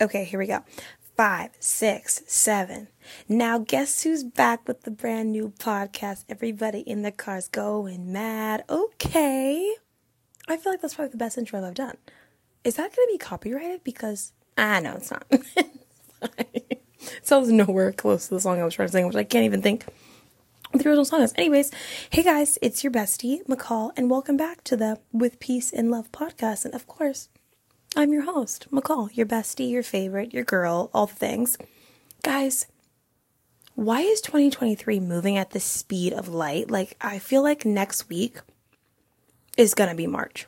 Okay, here we go. Five, six, seven. Now, guess who's back with the brand new podcast? Everybody in the car's going mad. Okay. I feel like that's probably the best intro I've done. Is that going to be copyrighted? Because, ah, no, it's not. it sounds nowhere close to the song I was trying to sing, which I can't even think the original song is. Anyways, hey guys, it's your bestie, McCall, and welcome back to the With Peace and Love podcast. And of course, I'm your host, McCall, your bestie, your favorite, your girl, all the things. Guys, why is 2023 moving at the speed of light? Like, I feel like next week is gonna be March.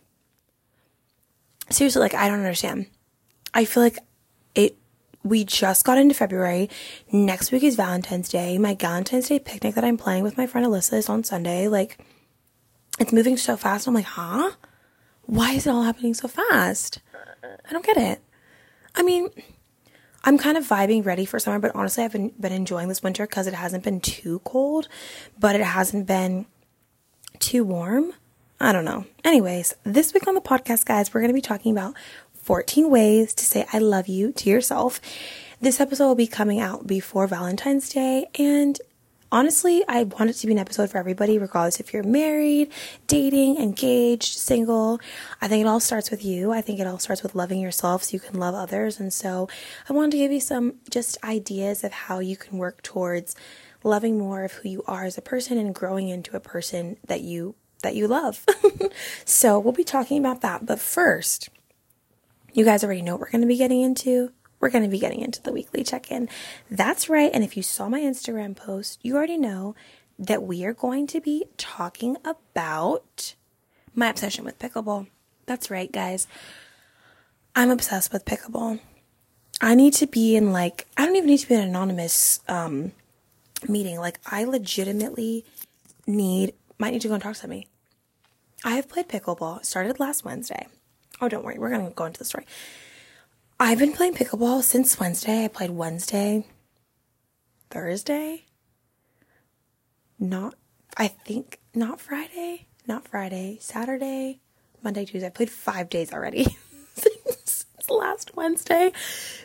Seriously, like, I don't understand. I feel like it, we just got into February. Next week is Valentine's Day. My Valentine's Day picnic that I'm planning with my friend Alyssa is on Sunday. Like, it's moving so fast. I'm like, huh? Why is it all happening so fast? I don't get it. I mean, I'm kind of vibing ready for summer, but honestly, I've been, been enjoying this winter because it hasn't been too cold, but it hasn't been too warm. I don't know. Anyways, this week on the podcast, guys, we're going to be talking about 14 ways to say I love you to yourself. This episode will be coming out before Valentine's Day, and honestly, I want it to be an episode for everybody, regardless if you're married, dating, engaged, single. I think it all starts with you. I think it all starts with loving yourself so you can love others. And so I wanted to give you some just ideas of how you can work towards loving more of who you are as a person and growing into a person that you that you love. so we'll be talking about that. But first, you guys already know what we're going to be getting into we're going to be getting into the weekly check in. That's right. And if you saw my Instagram post, you already know that we are going to be talking about my obsession with pickleball. That's right, guys. I'm obsessed with pickleball. I need to be in like, I don't even need to be in an anonymous um, meeting. Like, I legitimately need, might need to go and talk to me. I have played pickleball. Started last Wednesday. Oh, don't worry. We're going to go into the story. I've been playing pickleball since Wednesday. I played Wednesday, Thursday, not, I think, not Friday, not Friday, Saturday, Monday, Tuesday. I played five days already since last Wednesday.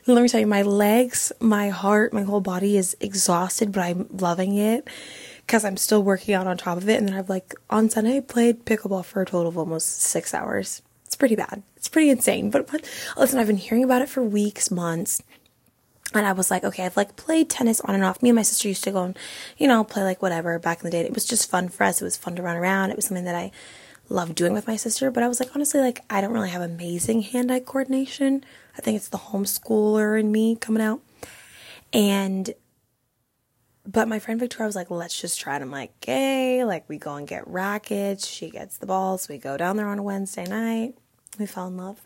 Let me tell you, my legs, my heart, my whole body is exhausted, but I'm loving it because I'm still working out on top of it. And then I've like, on Sunday, played pickleball for a total of almost six hours. It's pretty bad. It's pretty insane. But, but listen, I've been hearing about it for weeks, months. And I was like, okay, I've like played tennis on and off. Me and my sister used to go and, you know, play like whatever back in the day. It was just fun for us. It was fun to run around. It was something that I loved doing with my sister. But I was like, honestly, like, I don't really have amazing hand eye coordination. I think it's the homeschooler in me coming out. And, but my friend Victoria was like, let's just try it. I'm like, okay, like we go and get rackets. She gets the balls. We go down there on a Wednesday night. We fell in love.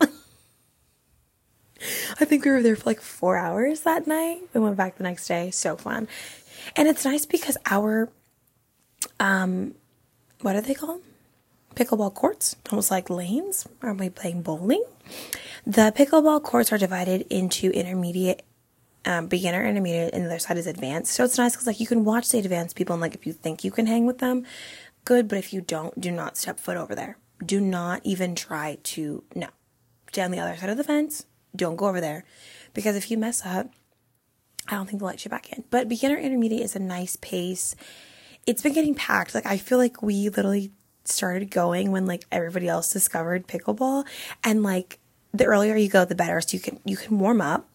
I think we were there for like four hours that night. We went back the next day. So fun. And it's nice because our, um, what are they called? Pickleball courts, almost like lanes. Are we playing bowling? The pickleball courts are divided into intermediate, um, beginner, intermediate, and the other side is advanced. So it's nice because like you can watch the advanced people and like if you think you can hang with them, good. But if you don't, do not step foot over there do not even try to, no. Stay on the other side of the fence. Don't go over there. Because if you mess up, I don't think they'll let you back in. But beginner intermediate is a nice pace. It's been getting packed. Like, I feel like we literally started going when like everybody else discovered pickleball. And like, the earlier you go, the better. So you can, you can warm up.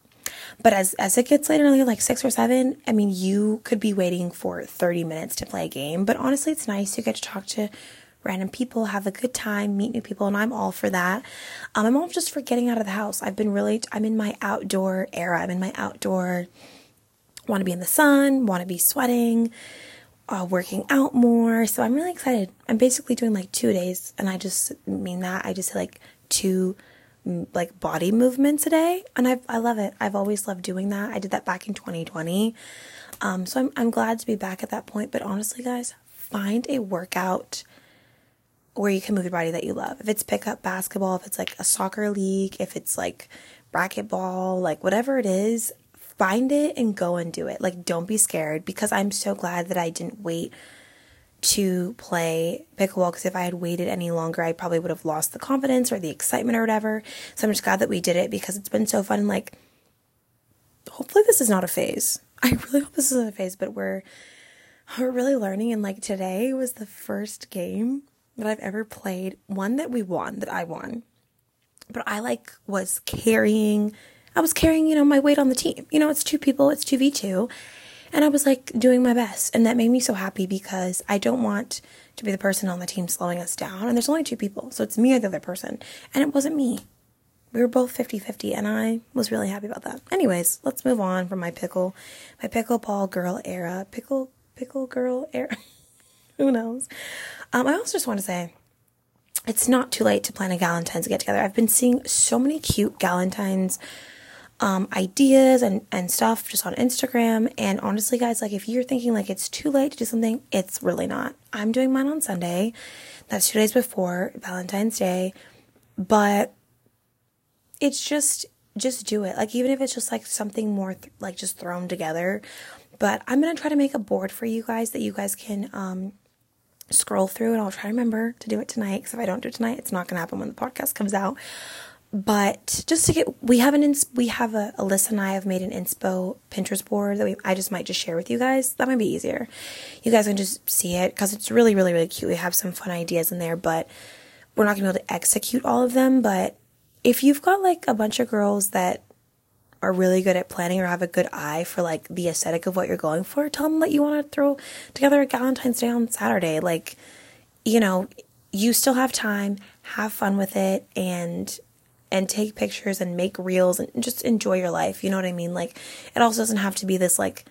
But as as it gets later, like six or seven, I mean, you could be waiting for 30 minutes to play a game. But honestly, it's nice. You get to talk to random people, have a good time, meet new people, and I'm all for that. Um, I'm all just for getting out of the house. I've been really, I'm in my outdoor era. I'm in my outdoor, want to be in the sun, want to be sweating, uh, working out more. So I'm really excited. I'm basically doing like two days, and I just mean that. I just like two like body movements a day and I I love it. I've always loved doing that. I did that back in 2020. Um so I'm I'm glad to be back at that point, but honestly guys, find a workout where you can move your body that you love. If it's pickup basketball, if it's like a soccer league, if it's like racquetball, like whatever it is, find it and go and do it. Like don't be scared because I'm so glad that I didn't wait to play pickleball because if I had waited any longer, I probably would have lost the confidence or the excitement or whatever. So I'm just glad that we did it because it's been so fun. Like hopefully this is not a phase. I really hope this isn't a phase, but we're we're really learning and like today was the first game that I've ever played, one that we won, that I won. But I like was carrying I was carrying, you know, my weight on the team. You know, it's two people, it's 2v2. And I was like doing my best. And that made me so happy because I don't want to be the person on the team slowing us down. And there's only two people. So it's me or the other person. And it wasn't me. We were both 50 50. And I was really happy about that. Anyways, let's move on from my pickle, my pickleball girl era. Pickle, pickle girl era. Who knows? Um, I also just want to say, it's not too late to plan a Galentine's get together. I've been seeing so many cute Galentine's um, ideas and, and stuff just on Instagram. And honestly, guys, like if you're thinking like it's too late to do something, it's really not. I'm doing mine on Sunday. That's two days before Valentine's Day. But it's just, just do it. Like even if it's just like something more th- like just thrown together. But I'm going to try to make a board for you guys that you guys can, um, scroll through and I'll try to remember to do it tonight because if I don't do it tonight, it's not going to happen when the podcast comes out but just to get we have an ins, we have a Alyssa and I have made an inspo Pinterest board that we I just might just share with you guys. That might be easier. You guys can just see it because it's really really really cute. We have some fun ideas in there, but we're not gonna be able to execute all of them. But if you've got like a bunch of girls that are really good at planning or have a good eye for like the aesthetic of what you're going for, tell them that you want to throw together a Valentine's Day on Saturday. Like, you know, you still have time, have fun with it, and and take pictures and make reels and just enjoy your life. You know what I mean? Like, it also doesn't have to be this like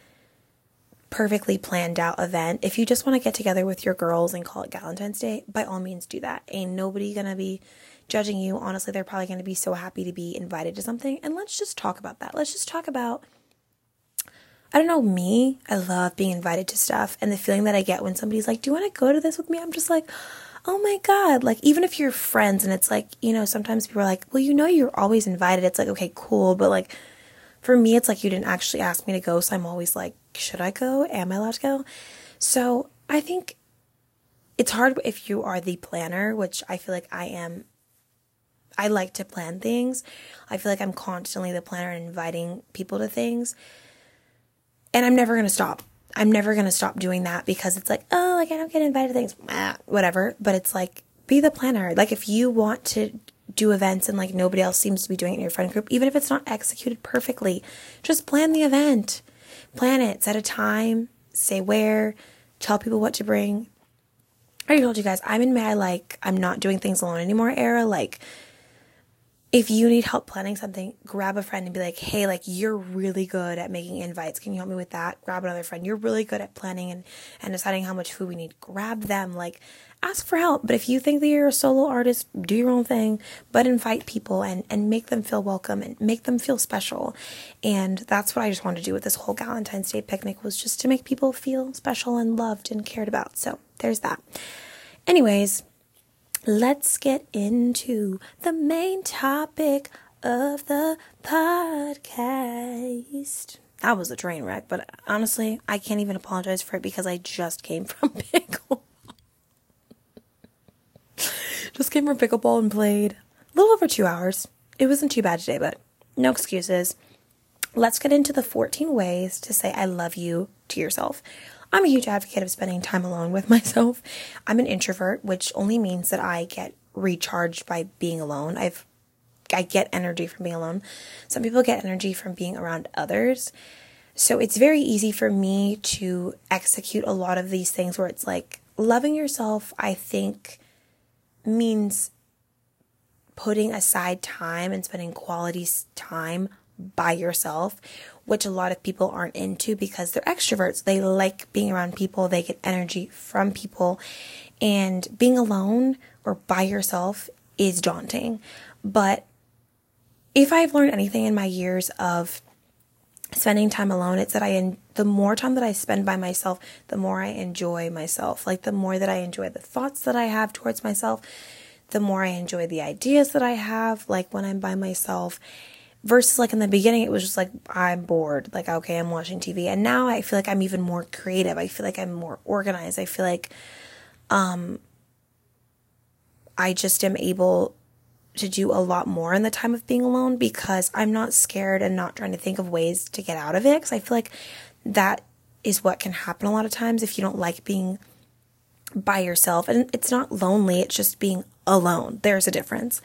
perfectly planned out event. If you just want to get together with your girls and call it Valentine's Day, by all means do that. Ain't nobody gonna be judging you. Honestly, they're probably gonna be so happy to be invited to something. And let's just talk about that. Let's just talk about. I don't know, me, I love being invited to stuff and the feeling that I get when somebody's like, Do you want to go to this with me? I'm just like, oh my God. Like, even if you're friends and it's like, you know, sometimes people are like, well, you know, you're always invited. It's like, okay, cool. But like, for me, it's like you didn't actually ask me to go. So I'm always like, should I go? Am I allowed to go? So I think it's hard if you are the planner, which I feel like I am. I like to plan things. I feel like I'm constantly the planner and inviting people to things. And I'm never going to stop. I'm never going to stop doing that because it's like, oh, like I don't get invited to things, ah, whatever. But it's like, be the planner. Like if you want to do events and like nobody else seems to be doing it in your friend group, even if it's not executed perfectly, just plan the event. Plan it, set a time, say where, tell people what to bring. I already told you guys, I'm in my like, I'm not doing things alone anymore era. Like, if you need help planning something, grab a friend and be like, hey, like you're really good at making invites. Can you help me with that? Grab another friend. You're really good at planning and, and deciding how much food we need. Grab them. Like ask for help. But if you think that you're a solo artist, do your own thing, but invite people and, and make them feel welcome and make them feel special. And that's what I just wanted to do with this whole Valentine's Day picnic was just to make people feel special and loved and cared about. So there's that. Anyways, let's get into the main topic of the podcast. That was a train wreck, but honestly, I can't even apologize for it because I just came from pickle. just came from pickleball and played a little over two hours. It wasn't too bad today, but no excuses. Let's get into the 14 ways to say I love you to yourself. I'm a huge advocate of spending time alone with myself. I'm an introvert, which only means that I get recharged by being alone. I've I get energy from being alone. Some people get energy from being around others. So it's very easy for me to execute a lot of these things where it's like loving yourself, I think means putting aside time and spending quality time by yourself, which a lot of people aren't into because they're extroverts. They like being around people, they get energy from people. And being alone or by yourself is daunting. But if I've learned anything in my years of spending time alone, it's that I, the more time that I spend by myself, the more I enjoy myself. Like the more that I enjoy the thoughts that I have towards myself, the more I enjoy the ideas that I have, like when I'm by myself versus like in the beginning it was just like i'm bored like okay i'm watching tv and now i feel like i'm even more creative i feel like i'm more organized i feel like um i just am able to do a lot more in the time of being alone because I'm not scared and not trying to think of ways to get out of it because I feel like that is what can happen a lot of times if you don't like being by yourself. And it's not lonely, it's just being alone. There's a difference.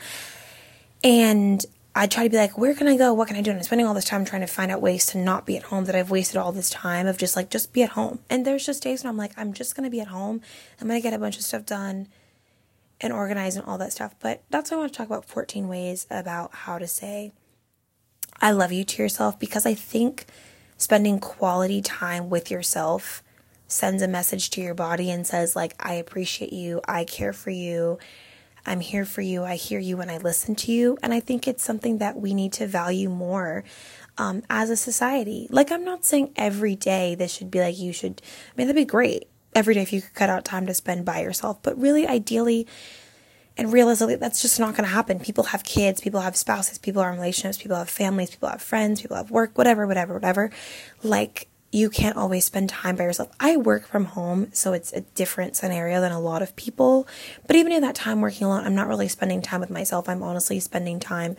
And I try to be like, where can I go? What can I do? And I'm spending all this time trying to find out ways to not be at home that I've wasted all this time of just like, just be at home. And there's just days when I'm like, I'm just going to be at home. I'm going to get a bunch of stuff done and organize and all that stuff. But that's why I want to talk about 14 ways about how to say, I love you to yourself because I think spending quality time with yourself sends a message to your body and says, like, I appreciate you, I care for you, I'm here for you, I hear you and I listen to you. And I think it's something that we need to value more um, as a society. Like, I'm not saying every day this should be like you should, I mean, that'd be great every day if you could cut out time to spend by yourself. But really, ideally, and realistically, that's just not going to happen. People have kids, people have spouses, people are in relationships, people have families, people have friends, people have work, whatever, whatever, whatever. Like, you can't always spend time by yourself. I work from home, so it's a different scenario than a lot of people. But even in that time working alone, I'm not really spending time with myself. I'm honestly spending time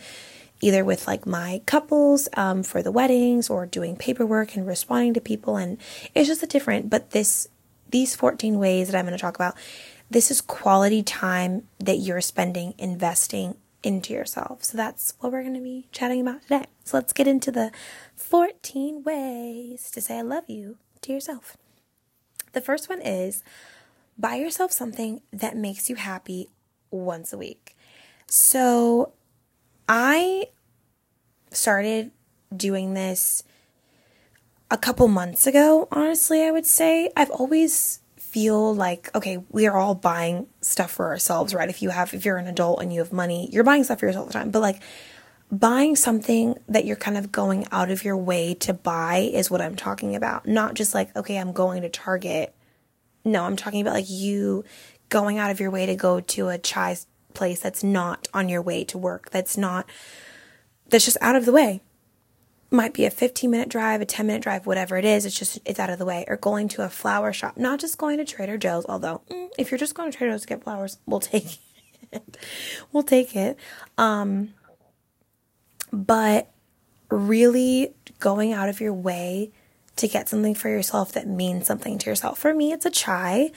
either with like my couples um, for the weddings or doing paperwork and responding to people. And it's just a different, but this these 14 ways that I'm going to talk about, this is quality time that you're spending investing into yourself. So that's what we're going to be chatting about today. So let's get into the 14 ways to say I love you to yourself. The first one is buy yourself something that makes you happy once a week. So I started doing this a couple months ago, honestly, I would say. I've always feel like okay, we are all buying stuff for ourselves, right? If you have if you're an adult and you have money, you're buying stuff for yourself all the time. But like buying something that you're kind of going out of your way to buy is what I'm talking about. Not just like, okay, I'm going to Target. No, I'm talking about like you going out of your way to go to a chai place that's not on your way to work. That's not that's just out of the way might be a 15 minute drive, a 10 minute drive, whatever it is. It's just, it's out of the way. Or going to a flower shop, not just going to Trader Joe's, although mm, if you're just going to Trader Joe's to get flowers, we'll take it. we'll take it. Um, but really going out of your way to get something for yourself that means something to yourself. For me, it's a chai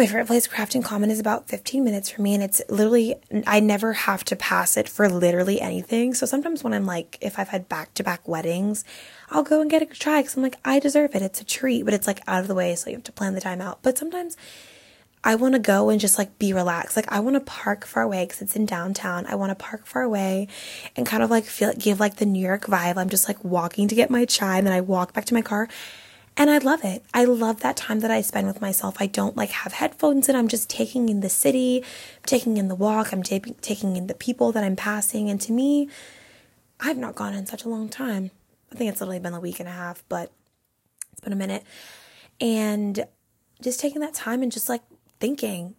my favorite place, Crafting Common, is about 15 minutes for me, and it's literally, I never have to pass it for literally anything. So sometimes when I'm like, if I've had back to back weddings, I'll go and get a chai because I'm like, I deserve it. It's a treat, but it's like out of the way, so you have to plan the time out. But sometimes I want to go and just like be relaxed. Like I want to park far away because it's in downtown. I want to park far away and kind of like feel, give like the New York vibe. I'm just like walking to get my chai, and then I walk back to my car and I love it. I love that time that I spend with myself. I don't like have headphones and I'm just taking in the city, I'm taking in the walk, I'm taking taking in the people that I'm passing. And to me, I've not gone in such a long time. I think it's literally been a week and a half, but it's been a minute. And just taking that time and just like thinking,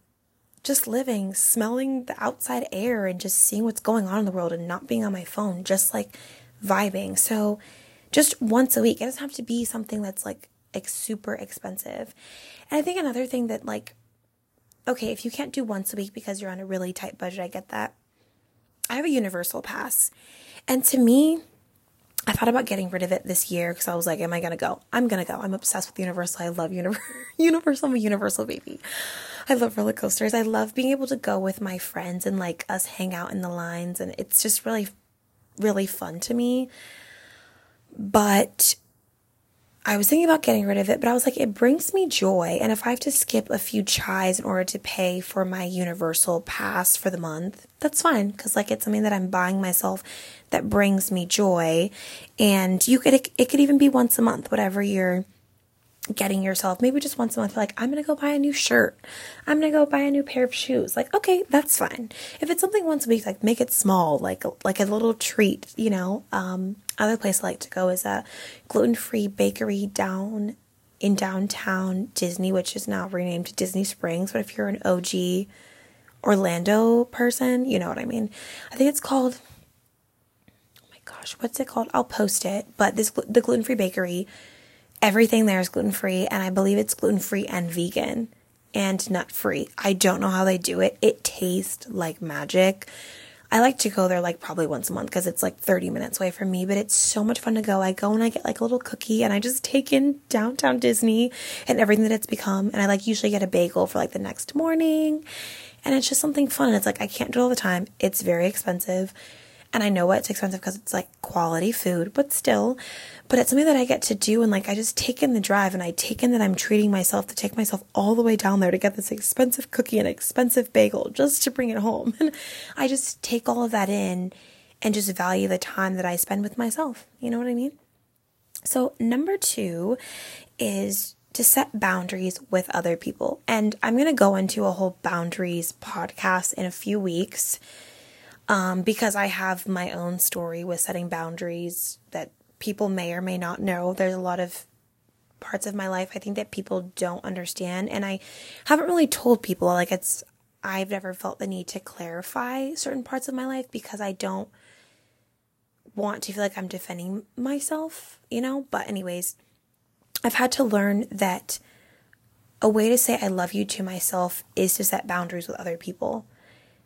just living, smelling the outside air and just seeing what's going on in the world and not being on my phone, just like vibing. So just once a week. It doesn't have to be something that's like like super expensive. And I think another thing that like okay, if you can't do once a week because you're on a really tight budget, I get that. I have a universal pass. And to me, I thought about getting rid of it this year because I was like, am I going to go? I'm going to go. I'm obsessed with Universal. I love Universal. I'm a Universal baby. I love roller coasters. I love being able to go with my friends and like us hang out in the lines. And it's just really, really fun to me. But I was thinking about getting rid of it, but I was like, it brings me joy. And if I have to skip a few chais in order to pay for my universal pass for the month, that's fine. Cause like it's something that I'm buying myself that brings me joy. And you could, it, it could even be once a month, whatever your getting yourself. Maybe just once a month like i'm gonna go buy a new shirt. I'm gonna go buy a new pair of shoes. Like okay that's fine. If it's something once a week like make it small like like a little treat you know? Um other place i like to go is a gluten-free bakery down in downtown disney which is now renamed disney springs but if you're an og orlando person you know what i mean? I think it's called oh my gosh what's it called? I'll post it but this the gluten-free bakery Everything there is gluten free, and I believe it's gluten free and vegan and nut free. I don't know how they do it. It tastes like magic. I like to go there like probably once a month because it's like 30 minutes away from me, but it's so much fun to go. I go and I get like a little cookie and I just take in downtown Disney and everything that it's become. And I like usually get a bagel for like the next morning. And it's just something fun. And it's like, I can't do it all the time. It's very expensive. And I know it's expensive because it's like quality food, but still, but it's something that I get to do. And like, I just take in the drive and I take in that I'm treating myself to take myself all the way down there to get this expensive cookie and expensive bagel just to bring it home. And I just take all of that in and just value the time that I spend with myself. You know what I mean? So, number two is to set boundaries with other people. And I'm going to go into a whole boundaries podcast in a few weeks um, because I have my own story with setting boundaries that people may or may not know. There's a lot of parts of my life I think that people don't understand, and I haven't really told people. Like it's, I've never felt the need to clarify certain parts of my life because I don't want to feel like I'm defending myself, you know. But anyways, I've had to learn that a way to say I love you to myself is to set boundaries with other people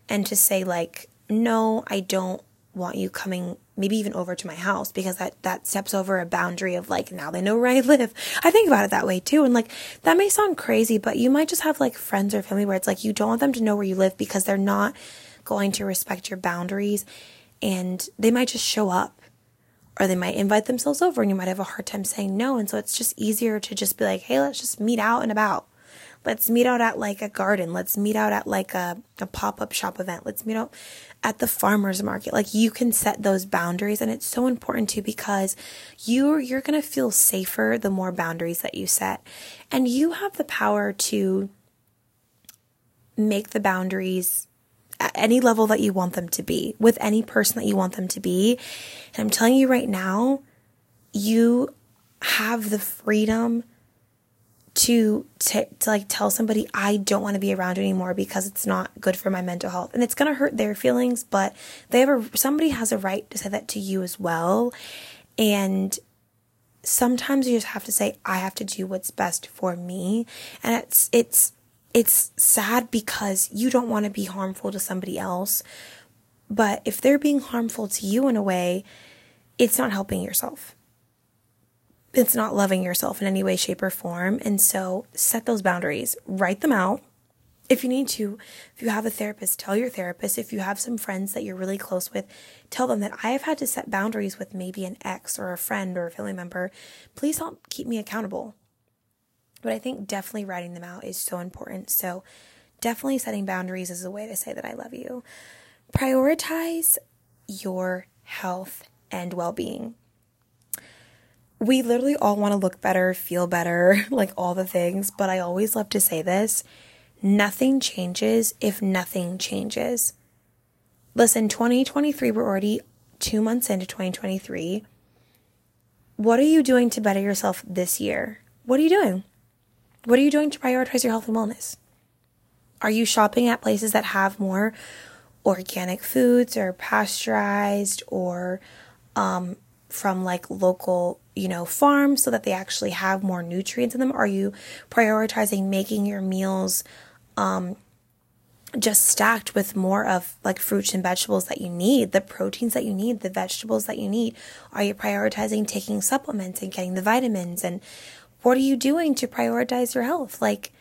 and to say like no, I don't want you coming maybe even over to my house because that that steps over a boundary of like now they know where I live. I think about it that way too and like that may sound crazy but you might just have like friends or family where it's like you don't want them to know where you live because they're not going to respect your boundaries and they might just show up or they might invite themselves over and you might have a hard time saying no and so it's just easier to just be like hey let's just meet out and about Let's meet out at like a garden. Let's meet out at like a, a pop up shop event. Let's meet out at the farmer's market. Like you can set those boundaries and it's so important too because you you're going to feel safer the more boundaries that you set. And you have the power to make the boundaries at any level that you want them to be with any person that you want them to be. And I'm telling you right now, you have the freedom to, to, to like tell somebody I don't want to be around anymore because it's not good for my mental health. And it's going to hurt their feelings, but they have a somebody has a right to say that to you as well. And sometimes you just have to say I have to do what's best for me. And it's it's it's sad because you don't want to be harmful to somebody else. But if they're being harmful to you in a way, it's not helping yourself it's not loving yourself in any way, shape, or form. And so set those boundaries, write them out. If you need to, if you have a therapist, tell your therapist. If you have some friends that you're really close with, tell them that I have had to set boundaries with maybe an ex or a friend or a family member. Please help keep me accountable. But I think definitely writing them out is so important. So definitely setting boundaries is a way to say that I love you. Prioritize your health and well being we literally all want to look better, feel better, like all the things, but I always love to say this nothing changes if nothing changes. Listen, 2023, we're already two months into 2023. What are you doing to better yourself this year? What are you doing? What are you doing to prioritize your health and wellness? Are you shopping at places that have more organic foods or pasteurized or um, from like local, you know, farms so that they actually have more nutrients in them? Are you prioritizing making your meals um, just stacked with more of like fruits and vegetables that you need, the proteins that you need, the vegetables that you need? Are you prioritizing taking supplements and getting the vitamins? And what are you doing to prioritize your health? Like,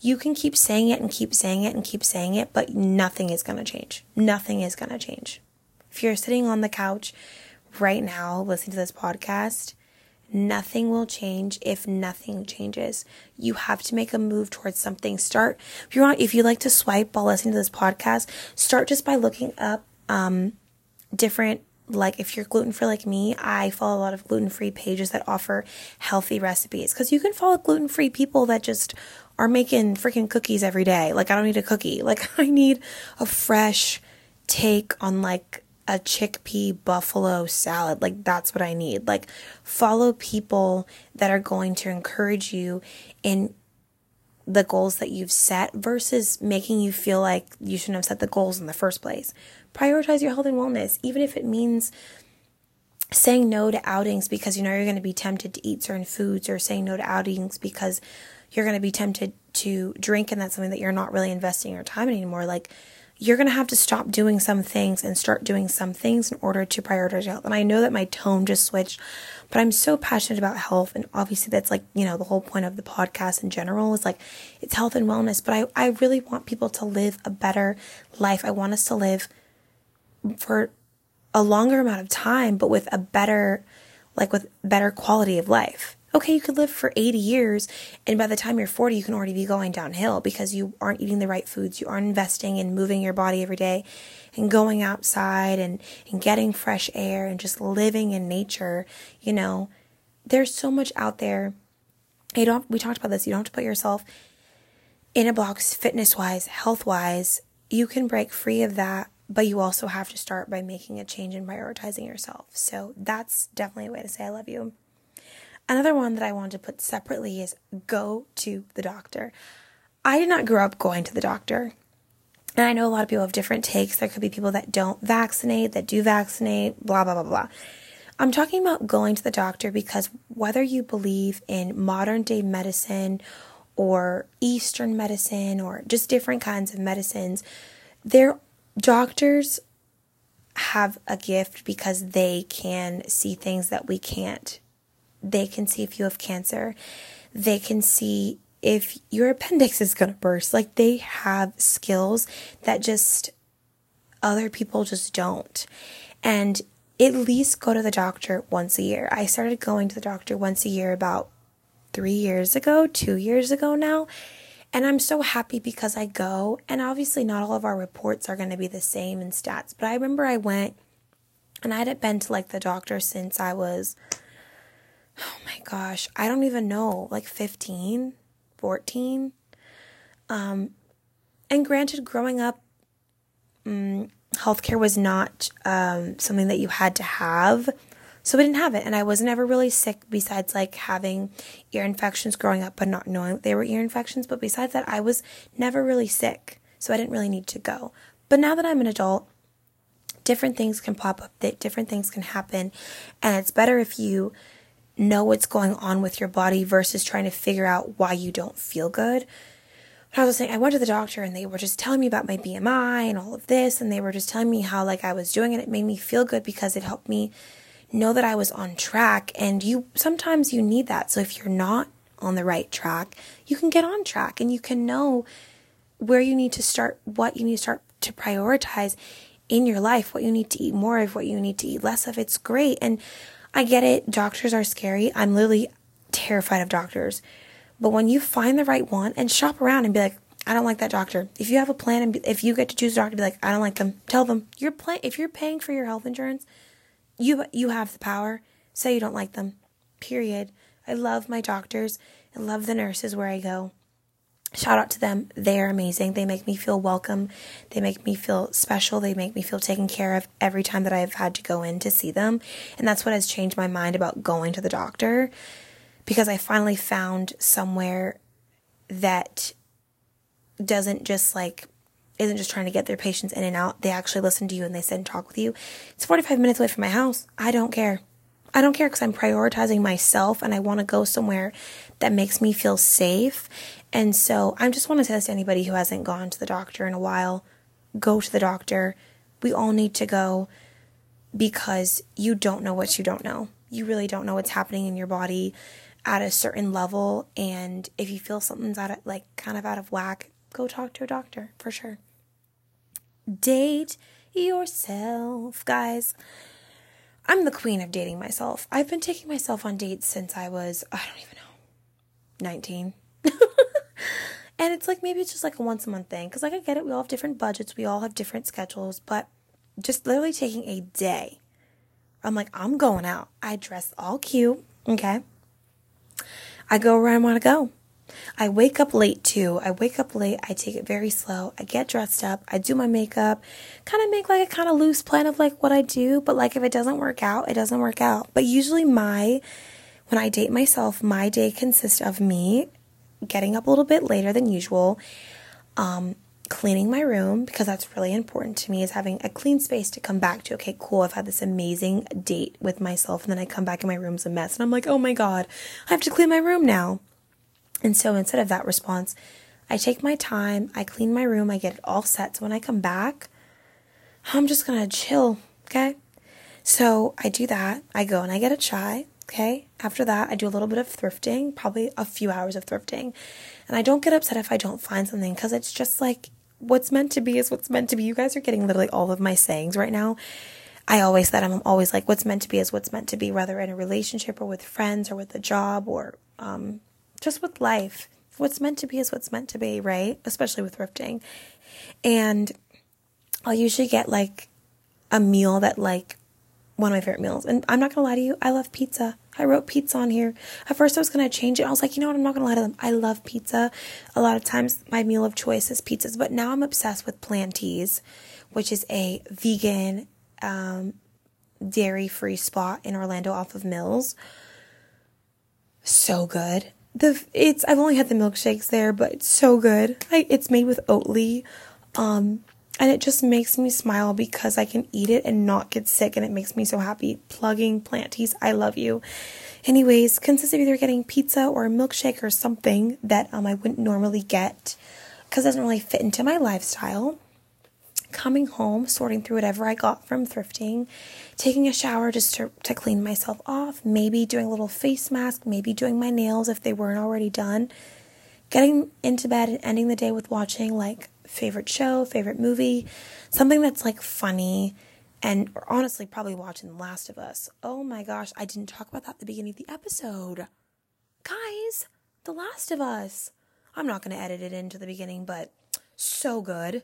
you can keep saying it and keep saying it and keep saying it, but nothing is going to change. Nothing is going to change. If you're sitting on the couch right now listening to this podcast, nothing will change if nothing changes. You have to make a move towards something. Start if you want if you like to swipe while listening to this podcast, start just by looking up um different like if you're gluten free like me, I follow a lot of gluten free pages that offer healthy recipes because you can follow gluten free people that just are making freaking cookies every day. Like I don't need a cookie. Like I need a fresh take on like a chickpea buffalo salad. Like, that's what I need. Like, follow people that are going to encourage you in the goals that you've set versus making you feel like you shouldn't have set the goals in the first place. Prioritize your health and wellness, even if it means saying no to outings because you know you're going to be tempted to eat certain foods or saying no to outings because you're going to be tempted to drink and that's something that you're not really investing your time in anymore. Like, you're going to have to stop doing some things and start doing some things in order to prioritize health. And I know that my tone just switched, but I'm so passionate about health. And obviously, that's like, you know, the whole point of the podcast in general is like it's health and wellness. But I, I really want people to live a better life. I want us to live for a longer amount of time, but with a better, like with better quality of life okay, you could live for 80 years, and by the time you're 40, you can already be going downhill because you aren't eating the right foods. You aren't investing in moving your body every day and going outside and, and getting fresh air and just living in nature. You know, there's so much out there. You don't, we talked about this. You don't have to put yourself in a box fitness wise, health wise. You can break free of that, but you also have to start by making a change and prioritizing yourself. So that's definitely a way to say I love you. Another one that I wanted to put separately is go to the doctor. I did not grow up going to the doctor. And I know a lot of people have different takes. There could be people that don't vaccinate, that do vaccinate, blah, blah, blah, blah. I'm talking about going to the doctor because whether you believe in modern day medicine or Eastern medicine or just different kinds of medicines, their doctors have a gift because they can see things that we can't they can see if you have cancer. They can see if your appendix is going to burst. Like they have skills that just other people just don't. And at least go to the doctor once a year. I started going to the doctor once a year about three years ago, two years ago now. And I'm so happy because I go, and obviously, not all of our reports are going to be the same in stats. But I remember I went and I hadn't been to like the doctor since I was oh my gosh, I don't even know, like 15, 14. Um, and granted, growing up, um, healthcare was not um, something that you had to have. So we didn't have it. And I wasn't ever really sick besides like having ear infections growing up, but not knowing they were ear infections. But besides that, I was never really sick. So I didn't really need to go. But now that I'm an adult, different things can pop up, that different things can happen. And it's better if you know what's going on with your body versus trying to figure out why you don't feel good. I was saying, I went to the doctor and they were just telling me about my BMI and all of this, and they were just telling me how like I was doing it. It made me feel good because it helped me know that I was on track. And you sometimes you need that. So if you're not on the right track, you can get on track and you can know where you need to start, what you need to start to prioritize in your life, what you need to eat more of, what you need to eat less of. It's great. And I get it. Doctors are scary. I'm literally terrified of doctors. But when you find the right one and shop around and be like, I don't like that doctor. If you have a plan and if you get to choose a doctor, be like, I don't like them. Tell them you're if you're paying for your health insurance, you you have the power. Say you don't like them. Period. I love my doctors. I love the nurses where I go shout out to them. They are amazing. They make me feel welcome. They make me feel special. They make me feel taken care of every time that I've had to go in to see them. And that's what has changed my mind about going to the doctor because I finally found somewhere that doesn't just like isn't just trying to get their patients in and out. They actually listen to you and they sit and talk with you. It's 45 minutes away from my house. I don't care. I don't care because I'm prioritizing myself and I want to go somewhere that makes me feel safe. And so I just want to say this to anybody who hasn't gone to the doctor in a while go to the doctor. We all need to go because you don't know what you don't know. You really don't know what's happening in your body at a certain level. And if you feel something's out of, like, kind of out of whack, go talk to a doctor for sure. Date yourself, guys. I'm the queen of dating myself. I've been taking myself on dates since I was, I don't even know, 19. And it's like maybe it's just like a once a month thing because, like, I get it. We all have different budgets, we all have different schedules, but just literally taking a day. I'm like, I'm going out. I dress all cute, okay? I go where I want to go. I wake up late too. I wake up late. I take it very slow. I get dressed up. I do my makeup. Kind of make like a kind of loose plan of like what I do. But like if it doesn't work out, it doesn't work out. But usually my, when I date myself, my day consists of me getting up a little bit later than usual, um, cleaning my room because that's really important to me is having a clean space to come back to. Okay, cool. I've had this amazing date with myself and then I come back and my room's a mess and I'm like, "Oh my god, I have to clean my room now." And so instead of that response, I take my time, I clean my room, I get it all set. So when I come back, I'm just gonna chill, okay? So I do that. I go and I get a chai, okay? After that, I do a little bit of thrifting, probably a few hours of thrifting. And I don't get upset if I don't find something because it's just like what's meant to be is what's meant to be. You guys are getting literally all of my sayings right now. I always said I'm always like, what's meant to be is what's meant to be, whether in a relationship or with friends or with a job or um, just with life. What's meant to be is what's meant to be, right? Especially with thrifting. And I'll usually get like a meal that like one of my favorite meals. And I'm not gonna lie to you, I love pizza. I wrote pizza on here. At first I was gonna change it. I was like, you know what, I'm not gonna lie to them. I love pizza. A lot of times my meal of choice is pizzas, but now I'm obsessed with Planties, which is a vegan, um, dairy free spot in Orlando off of Mills. So good. The it's I've only had the milkshakes there, but it's so good. I, it's made with Oatly. Um, and it just makes me smile because I can eat it and not get sick and it makes me so happy. Plugging Planties, I love you. Anyways, consists of either getting pizza or a milkshake or something that um, I wouldn't normally get because it doesn't really fit into my lifestyle. Coming home, sorting through whatever I got from thrifting, taking a shower just to, to clean myself off, maybe doing a little face mask, maybe doing my nails if they weren't already done, getting into bed and ending the day with watching like favorite show, favorite movie, something that's like funny, and honestly, probably watching The Last of Us. Oh my gosh, I didn't talk about that at the beginning of the episode. Guys, The Last of Us. I'm not going to edit it into the beginning, but so good.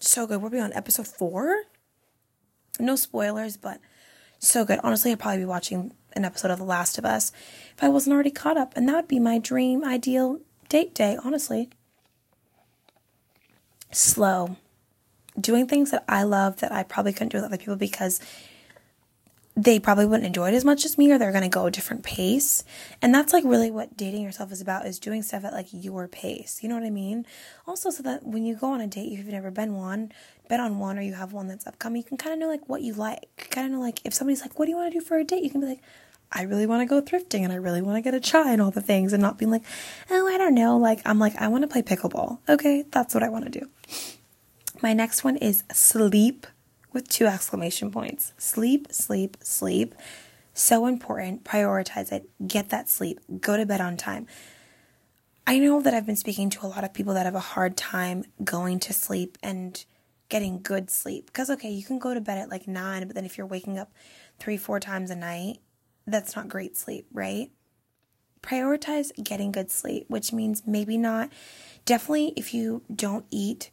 So good. We'll be on episode four. No spoilers, but so good. Honestly, I'd probably be watching an episode of The Last of Us if I wasn't already caught up, and that would be my dream, ideal date day, honestly slow, doing things that I love that I probably couldn't do with other people because they probably wouldn't enjoy it as much as me or they're going to go a different pace. And that's like really what dating yourself is about is doing stuff at like your pace. You know what I mean? Also so that when you go on a date, if you've never been one, been on one or you have one that's upcoming, you can kind of know like what you like. Kind of know like if somebody's like, "What do you want to do for a date?" You can be like, I really want to go thrifting and I really want to get a chai and all the things and not being like, oh, I don't know. Like, I'm like, I want to play pickleball. Okay, that's what I want to do. My next one is sleep with two exclamation points. Sleep, sleep, sleep. So important. Prioritize it. Get that sleep. Go to bed on time. I know that I've been speaking to a lot of people that have a hard time going to sleep and getting good sleep. Because, okay, you can go to bed at like nine, but then if you're waking up three, four times a night, that's not great sleep, right? Prioritize getting good sleep, which means maybe not, definitely if you don't eat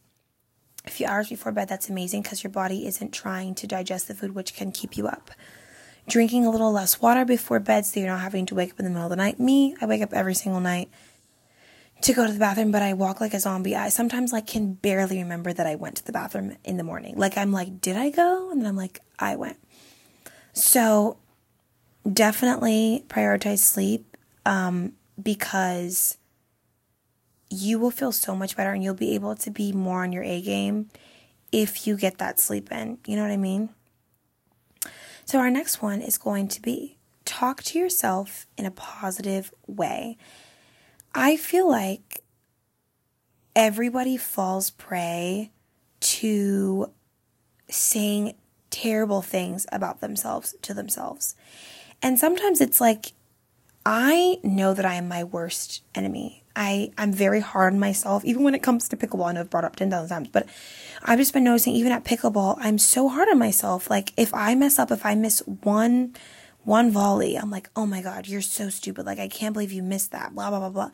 a few hours before bed, that's amazing because your body isn't trying to digest the food, which can keep you up. Drinking a little less water before bed so you're not having to wake up in the middle of the night. Me, I wake up every single night to go to the bathroom, but I walk like a zombie. I sometimes like can barely remember that I went to the bathroom in the morning. Like I'm like, did I go? And then I'm like, I went. So definitely prioritize sleep um, because you will feel so much better and you'll be able to be more on your A game if you get that sleep in. You know what I mean? So, our next one is going to be talk to yourself in a positive way. I feel like everybody falls prey to saying terrible things about themselves to themselves. And sometimes it's like, I know that I am my worst enemy. I, I'm very hard on myself, even when it comes to pickleball. I know I've brought up 10,000 times, but I've just been noticing even at pickleball, I'm so hard on myself. Like if I mess up, if I miss one, one volley, I'm like, oh my God, you're so stupid. Like I can't believe you missed that, blah, blah, blah, blah.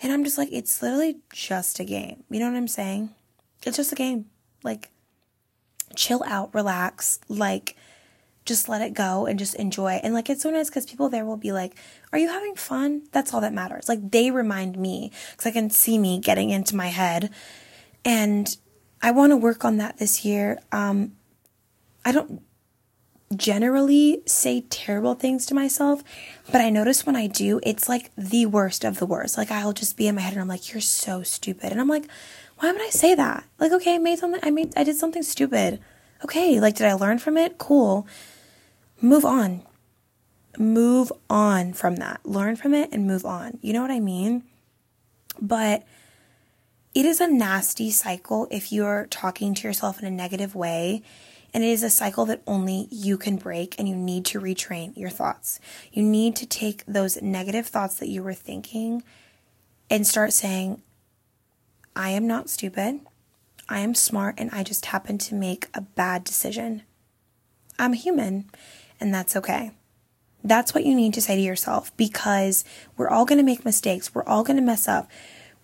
And I'm just like, it's literally just a game. You know what I'm saying? It's just a game. Like, chill out, relax. Like, just let it go and just enjoy. And like it's so nice because people there will be like, "Are you having fun?" That's all that matters. Like they remind me because I can see me getting into my head, and I want to work on that this year. Um, I don't generally say terrible things to myself, but I notice when I do, it's like the worst of the worst. Like I'll just be in my head and I'm like, "You're so stupid," and I'm like, "Why would I say that?" Like, okay, I made something. I made. I did something stupid. Okay, like did I learn from it? Cool move on. Move on from that. Learn from it and move on. You know what I mean? But it is a nasty cycle if you're talking to yourself in a negative way. And it is a cycle that only you can break, and you need to retrain your thoughts. You need to take those negative thoughts that you were thinking and start saying, I am not stupid. I am smart, and I just happened to make a bad decision. I'm human, and that's okay. That's what you need to say to yourself because we're all going to make mistakes. We're all going to mess up.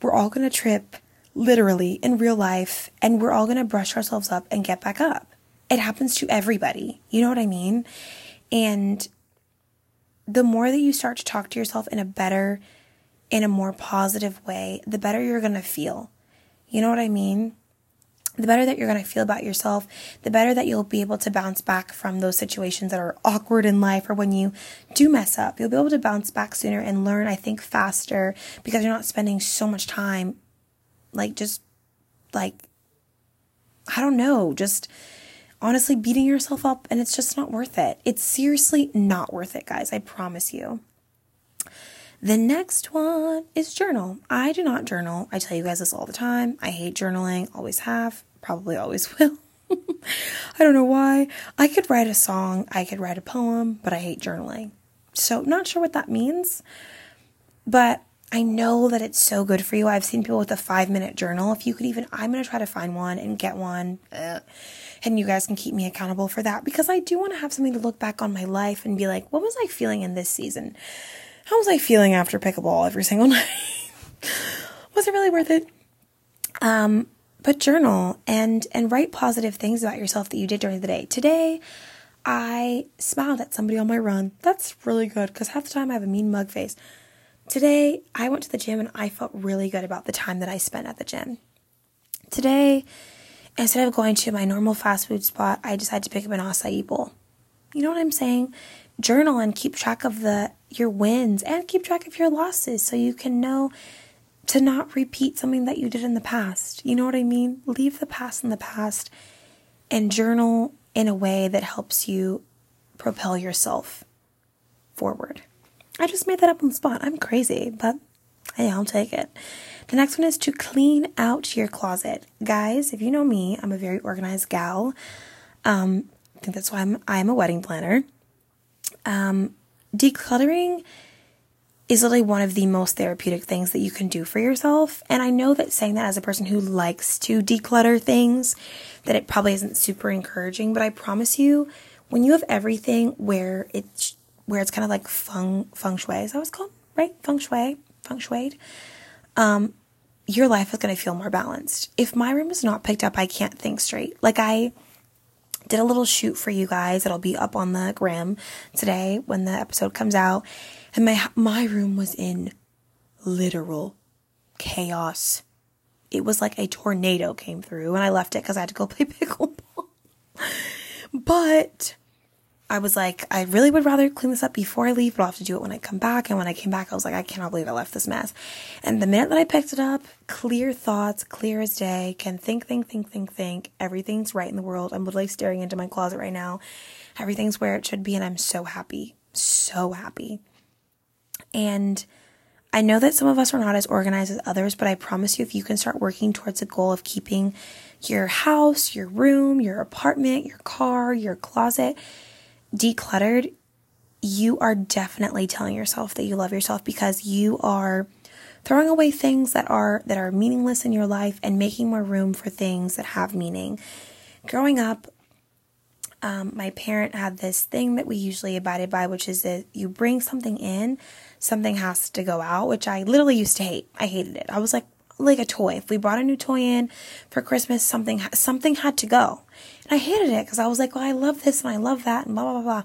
We're all going to trip literally in real life, and we're all going to brush ourselves up and get back up. It happens to everybody. You know what I mean? And the more that you start to talk to yourself in a better, in a more positive way, the better you're going to feel. You know what I mean? The better that you're going to feel about yourself, the better that you'll be able to bounce back from those situations that are awkward in life or when you do mess up. You'll be able to bounce back sooner and learn, I think, faster because you're not spending so much time like just like I don't know, just honestly beating yourself up and it's just not worth it. It's seriously not worth it, guys. I promise you. The next one is journal. I do not journal. I tell you guys this all the time. I hate journaling, always have, probably always will. I don't know why. I could write a song, I could write a poem, but I hate journaling. So, not sure what that means, but I know that it's so good for you. I've seen people with a five minute journal. If you could even, I'm going to try to find one and get one. And you guys can keep me accountable for that because I do want to have something to look back on my life and be like, what was I feeling in this season? How was I feeling after pickleball every single night? was it really worth it? Um, but journal and and write positive things about yourself that you did during the day. Today, I smiled at somebody on my run. That's really good because half the time I have a mean mug face. Today, I went to the gym and I felt really good about the time that I spent at the gym. Today, instead of going to my normal fast food spot, I decided to pick up an acai bowl. You know what I'm saying? Journal and keep track of the your wins and keep track of your losses so you can know to not repeat something that you did in the past. You know what I mean? Leave the past in the past and journal in a way that helps you propel yourself forward. I just made that up on the spot. I'm crazy, but hey, I'll take it. The next one is to clean out your closet. Guys, if you know me, I'm a very organized gal. Um, I think that's why I'm I'm a wedding planner. Um, decluttering is literally one of the most therapeutic things that you can do for yourself. And I know that saying that as a person who likes to declutter things, that it probably isn't super encouraging, but I promise you, when you have everything where it's where it's kind of like feng feng shui. Is that what it's called? Right? Feng shui, feng shui. Um, your life is going to feel more balanced. If my room is not picked up, I can't think straight. Like I did a little shoot for you guys. It'll be up on the gram today when the episode comes out, and my my room was in literal chaos. It was like a tornado came through, and I left it because I had to go play pickleball. but I was like, I really would rather clean this up before I leave, but I'll have to do it when I come back. And when I came back, I was like, I cannot believe I left this mess. And the minute that I picked it up, clear thoughts, clear as day, can think, think, think, think, think. Everything's right in the world. I'm literally staring into my closet right now. Everything's where it should be, and I'm so happy. So happy. And I know that some of us are not as organized as others, but I promise you, if you can start working towards a goal of keeping your house, your room, your apartment, your car, your closet, decluttered, you are definitely telling yourself that you love yourself because you are throwing away things that are that are meaningless in your life and making more room for things that have meaning. Growing up, um, my parent had this thing that we usually abided by, which is that you bring something in, something has to go out, which I literally used to hate. I hated it. I was like, like a toy. If we brought a new toy in for Christmas, something something had to go. And I hated it because I was like, well, I love this and I love that and blah blah blah blah.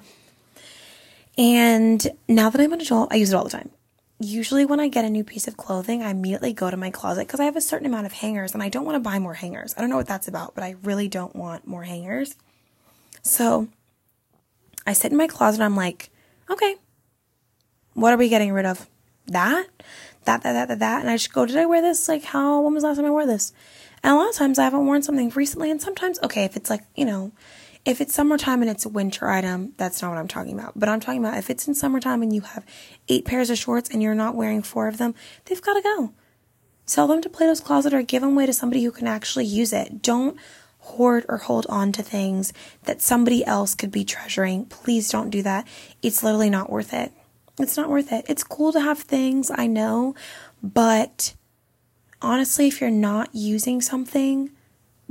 And now that I'm an adult, I use it all the time. Usually, when I get a new piece of clothing, I immediately go to my closet because I have a certain amount of hangers and I don't want to buy more hangers. I don't know what that's about, but I really don't want more hangers. So I sit in my closet I'm like, okay, what are we getting rid of? That? that, that, that, that, that. And I just go, did I wear this? Like, how, when was the last time I wore this? And a lot of times I haven't worn something recently. And sometimes, okay, if it's like, you know, if it's summertime and it's a winter item, that's not what I'm talking about. But I'm talking about if it's in summertime and you have eight pairs of shorts and you're not wearing four of them, they've got to go. Sell them to Plato's Closet or give them away to somebody who can actually use it. Don't hoard or hold on to things that somebody else could be treasuring. Please don't do that. It's literally not worth it. It's not worth it. It's cool to have things, I know, but honestly, if you're not using something,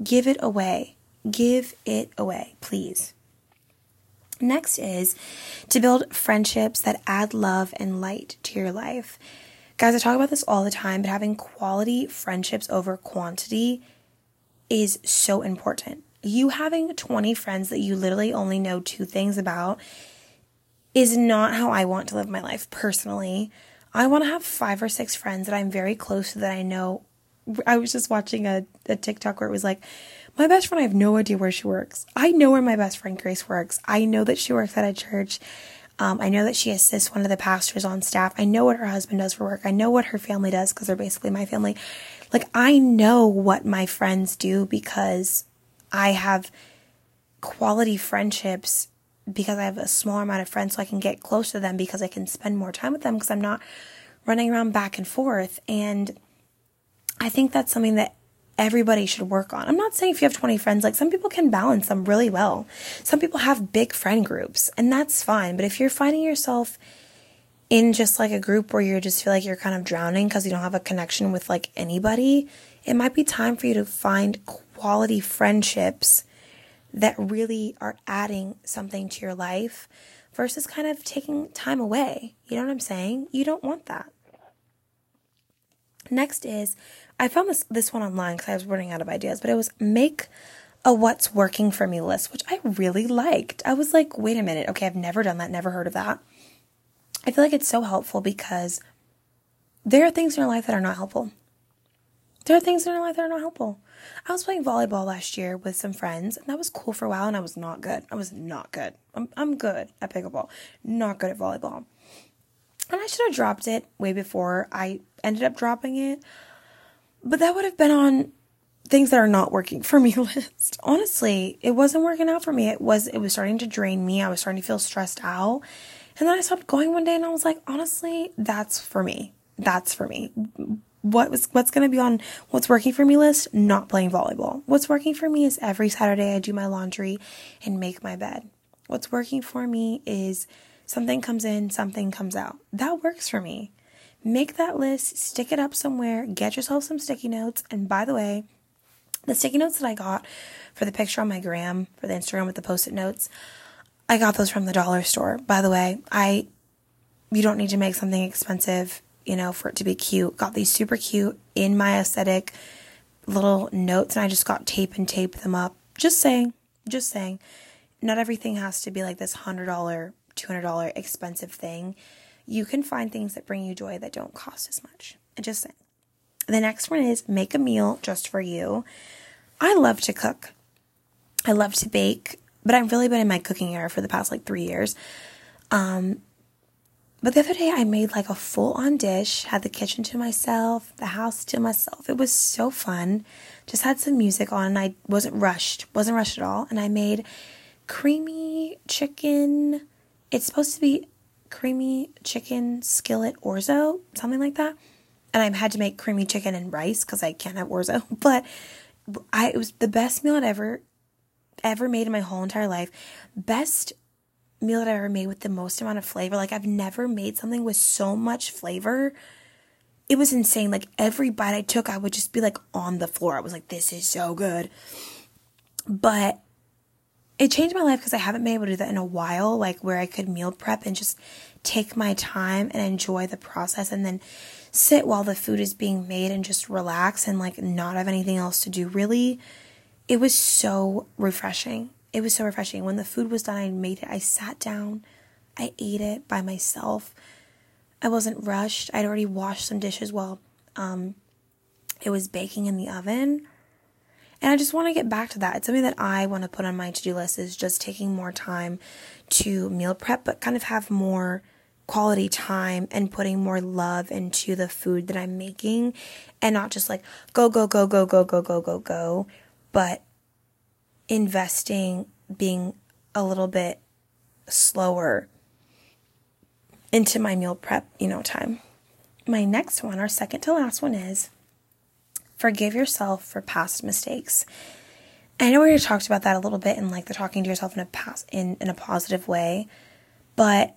give it away. Give it away, please. Next is to build friendships that add love and light to your life. Guys, I talk about this all the time, but having quality friendships over quantity is so important. You having 20 friends that you literally only know two things about is not how I want to live my life personally. I want to have five or six friends that I'm very close to that I know. I was just watching a, a TikTok where it was like, my best friend, I have no idea where she works. I know where my best friend Grace works. I know that she works at a church. Um, I know that she assists one of the pastors on staff. I know what her husband does for work. I know what her family does because they're basically my family. Like, I know what my friends do because I have quality friendships because I have a smaller amount of friends so I can get close to them because I can spend more time with them because I'm not running around back and forth. And I think that's something that everybody should work on. I'm not saying if you have 20 friends, like some people can balance them really well. Some people have big friend groups and that's fine. But if you're finding yourself in just like a group where you just feel like you're kind of drowning because you don't have a connection with like anybody, it might be time for you to find quality friendships that really are adding something to your life versus kind of taking time away. You know what I'm saying? You don't want that. Next is I found this this one online because I was running out of ideas, but it was make a what's working for me list, which I really liked. I was like, wait a minute, okay, I've never done that, never heard of that. I feel like it's so helpful because there are things in your life that are not helpful. There are things in your life that are not helpful. I was playing volleyball last year with some friends, and that was cool for a while, and I was not good. I was not good. I'm, I'm good at pickleball, not good at volleyball. And I should have dropped it way before I ended up dropping it. But that would have been on things that are not working for me list. Honestly, it wasn't working out for me. It was it was starting to drain me. I was starting to feel stressed out. And then I stopped going one day and I was like, honestly, that's for me. That's for me. What was what's going to be on what's working for me list? Not playing volleyball. What's working for me is every Saturday I do my laundry and make my bed. What's working for me is something comes in, something comes out. That works for me. Make that list, stick it up somewhere, get yourself some sticky notes. And by the way, the sticky notes that I got for the picture on my gram, for the Instagram with the post it notes, I got those from the dollar store. By the way, I you don't need to make something expensive, you know, for it to be cute. Got these super cute in my aesthetic little notes and I just got tape and tape them up. Just saying, just saying. Not everything has to be like this $100, $200 expensive thing you can find things that bring you joy that don't cost as much. Just saying. The next one is make a meal just for you. I love to cook. I love to bake, but I've really been in my cooking era for the past like three years. Um, but the other day I made like a full on dish, had the kitchen to myself, the house to myself. It was so fun. Just had some music on and I wasn't rushed, wasn't rushed at all. And I made creamy chicken. It's supposed to be creamy chicken skillet orzo, something like that. And I had to make creamy chicken and rice because I can't have orzo. But I it was the best meal I'd ever ever made in my whole entire life. Best meal that I ever made with the most amount of flavor. Like I've never made something with so much flavor. It was insane. Like every bite I took, I would just be like on the floor. I was like, this is so good. But it changed my life because I haven't been able to do that in a while, like where I could meal prep and just take my time and enjoy the process and then sit while the food is being made and just relax and like not have anything else to do. Really, it was so refreshing. It was so refreshing. When the food was done, I made it. I sat down, I ate it by myself. I wasn't rushed. I'd already washed some dishes while um, it was baking in the oven. And I just want to get back to that. It's something that I want to put on my to do list is just taking more time to meal prep, but kind of have more quality time and putting more love into the food that I'm making and not just like go, go, go, go, go, go, go, go, go, but investing, being a little bit slower into my meal prep, you know, time. My next one, our second to last one is forgive yourself for past mistakes. I know we already talked about that a little bit in like the talking to yourself in a past in, in a positive way, but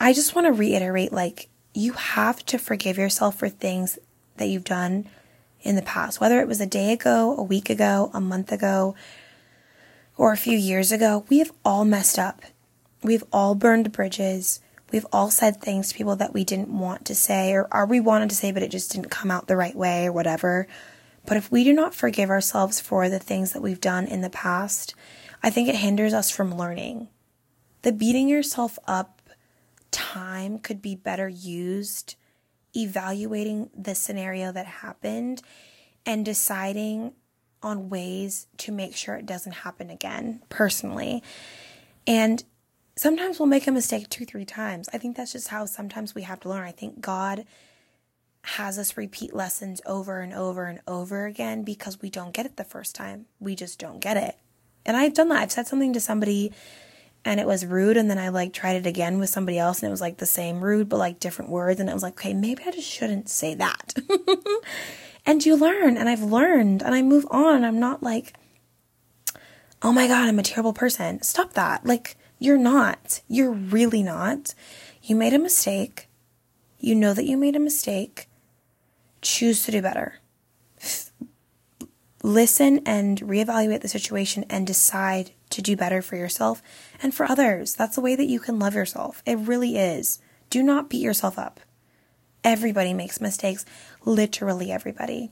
I just want to reiterate like you have to forgive yourself for things that you've done in the past, whether it was a day ago, a week ago, a month ago, or a few years ago. We have all messed up. We've all burned bridges. We've all said things to people that we didn't want to say, or, or we wanted to say, but it just didn't come out the right way, or whatever. But if we do not forgive ourselves for the things that we've done in the past, I think it hinders us from learning. The beating yourself up time could be better used evaluating the scenario that happened and deciding on ways to make sure it doesn't happen again, personally. And sometimes we'll make a mistake two, three times. I think that's just how sometimes we have to learn. I think God has us repeat lessons over and over and over again because we don't get it the first time. We just don't get it. And I've done that. I've said something to somebody and it was rude and then I like tried it again with somebody else and it was like the same rude but like different words and it was like, okay, maybe I just shouldn't say that. and you learn and I've learned and I move on. I'm not like, oh my God, I'm a terrible person. Stop that. Like, you're not. You're really not. You made a mistake. You know that you made a mistake. Choose to do better. Listen and reevaluate the situation and decide to do better for yourself and for others. That's the way that you can love yourself. It really is. Do not beat yourself up. Everybody makes mistakes, literally everybody.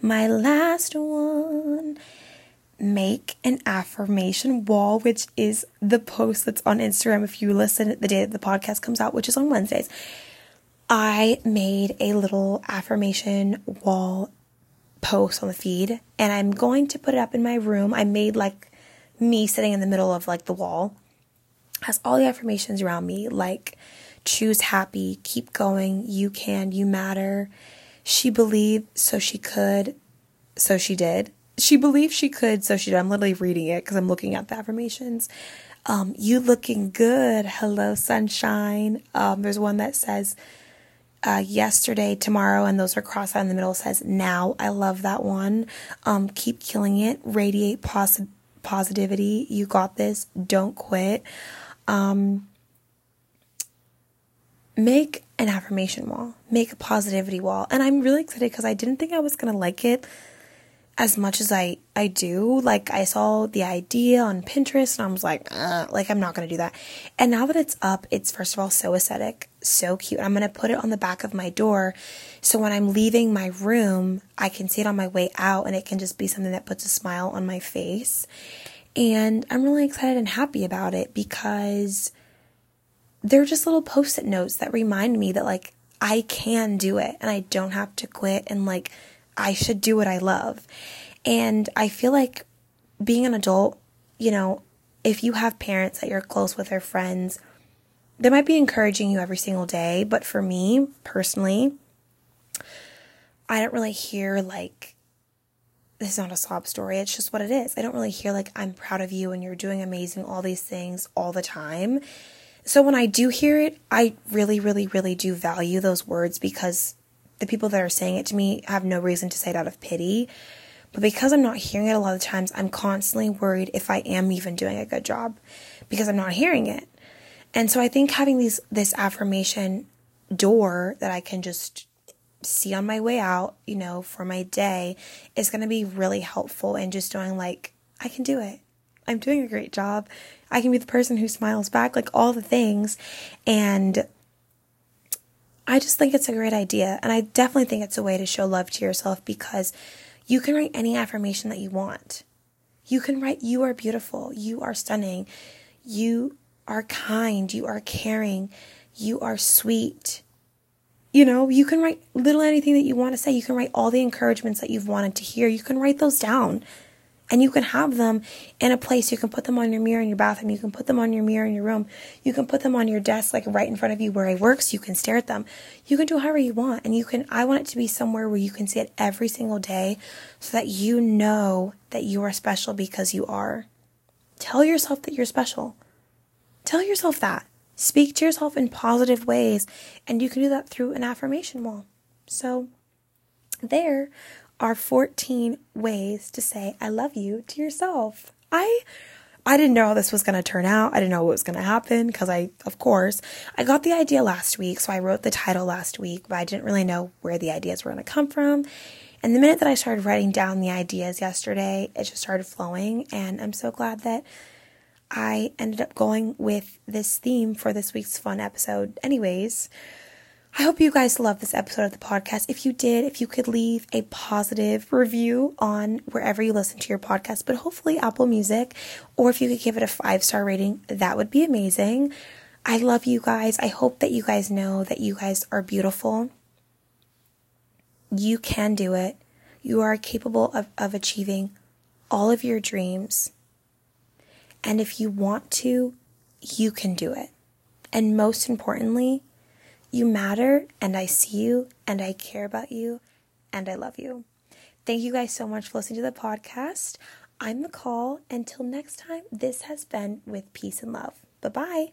My last one make an affirmation wall, which is the post that's on Instagram if you listen the day that the podcast comes out, which is on Wednesdays. I made a little affirmation wall post on the feed and I'm going to put it up in my room. I made like me sitting in the middle of like the wall has all the affirmations around me like choose happy, keep going, you can, you matter. She believed, so she could, so she did. She believed she could, so she did. I'm literally reading it because I'm looking at the affirmations. Um, you looking good. Hello, sunshine. Um, there's one that says, uh, yesterday, tomorrow, and those are crossed out in the middle says now. I love that one. Um, keep killing it. Radiate posi- positivity. You got this. Don't quit. Um, make an affirmation wall, make a positivity wall. And I'm really excited because I didn't think I was going to like it as much as I, I do. Like, I saw the idea on Pinterest and I was like, uh, like, I'm not to do that. And now that it's up, it's first of all so aesthetic, so cute. I'm to put it on the back of my door. So when I'm leaving my room, I can see it on my way out and it can just be something that puts a smile on my face. And I'm really excited and happy about it because they're just little post it notes that remind me that, like, I can do it and I don't have to quit and, like, I should do what I love. And I feel like being an adult, you know, if you have parents that you're close with or friends, they might be encouraging you every single day. But for me personally, I don't really hear like, this is not a sob story. It's just what it is. I don't really hear like, I'm proud of you and you're doing amazing, all these things all the time. So when I do hear it, I really, really, really do value those words because the people that are saying it to me have no reason to say it out of pity. But because I'm not hearing it a lot of times, I'm constantly worried if I am even doing a good job because I'm not hearing it. And so I think having these this affirmation door that I can just see on my way out, you know, for my day is going to be really helpful and just doing like I can do it. I'm doing a great job. I can be the person who smiles back, like all the things. And I just think it's a great idea. And I definitely think it's a way to show love to yourself because you can write any affirmation that you want. You can write, You are beautiful. You are stunning. You are kind. You are caring. You are sweet. You know, you can write little anything that you want to say. You can write all the encouragements that you've wanted to hear. You can write those down and you can have them in a place. You can put them on your mirror in your bathroom. You can put them on your mirror in your room. You can put them on your desk, like right in front of you where I work, so you can stare at them. You can do however you want. And you can, I want it to be somewhere where you can see it every single day so that you know that you are special because you are. Tell yourself that you're special. Tell yourself that. Speak to yourself in positive ways. And you can do that through an affirmation wall. So there are 14 ways to say I love you to yourself. I I didn't know how this was going to turn out. I didn't know what was going to happen because I, of course, I got the idea last week. So I wrote the title last week, but I didn't really know where the ideas were going to come from. And the minute that I started writing down the ideas yesterday, it just started flowing. And I'm so glad that I ended up going with this theme for this week's fun episode, anyways. I hope you guys love this episode of the podcast. If you did, if you could leave a positive review on wherever you listen to your podcast, but hopefully Apple Music, or if you could give it a five star rating, that would be amazing. I love you guys. I hope that you guys know that you guys are beautiful. You can do it. You are capable of, of achieving all of your dreams. And if you want to, you can do it. And most importantly, you matter, and I see you, and I care about you, and I love you. Thank you guys so much for listening to the podcast. I'm Nicole. Until next time, this has been with peace and love. Bye bye.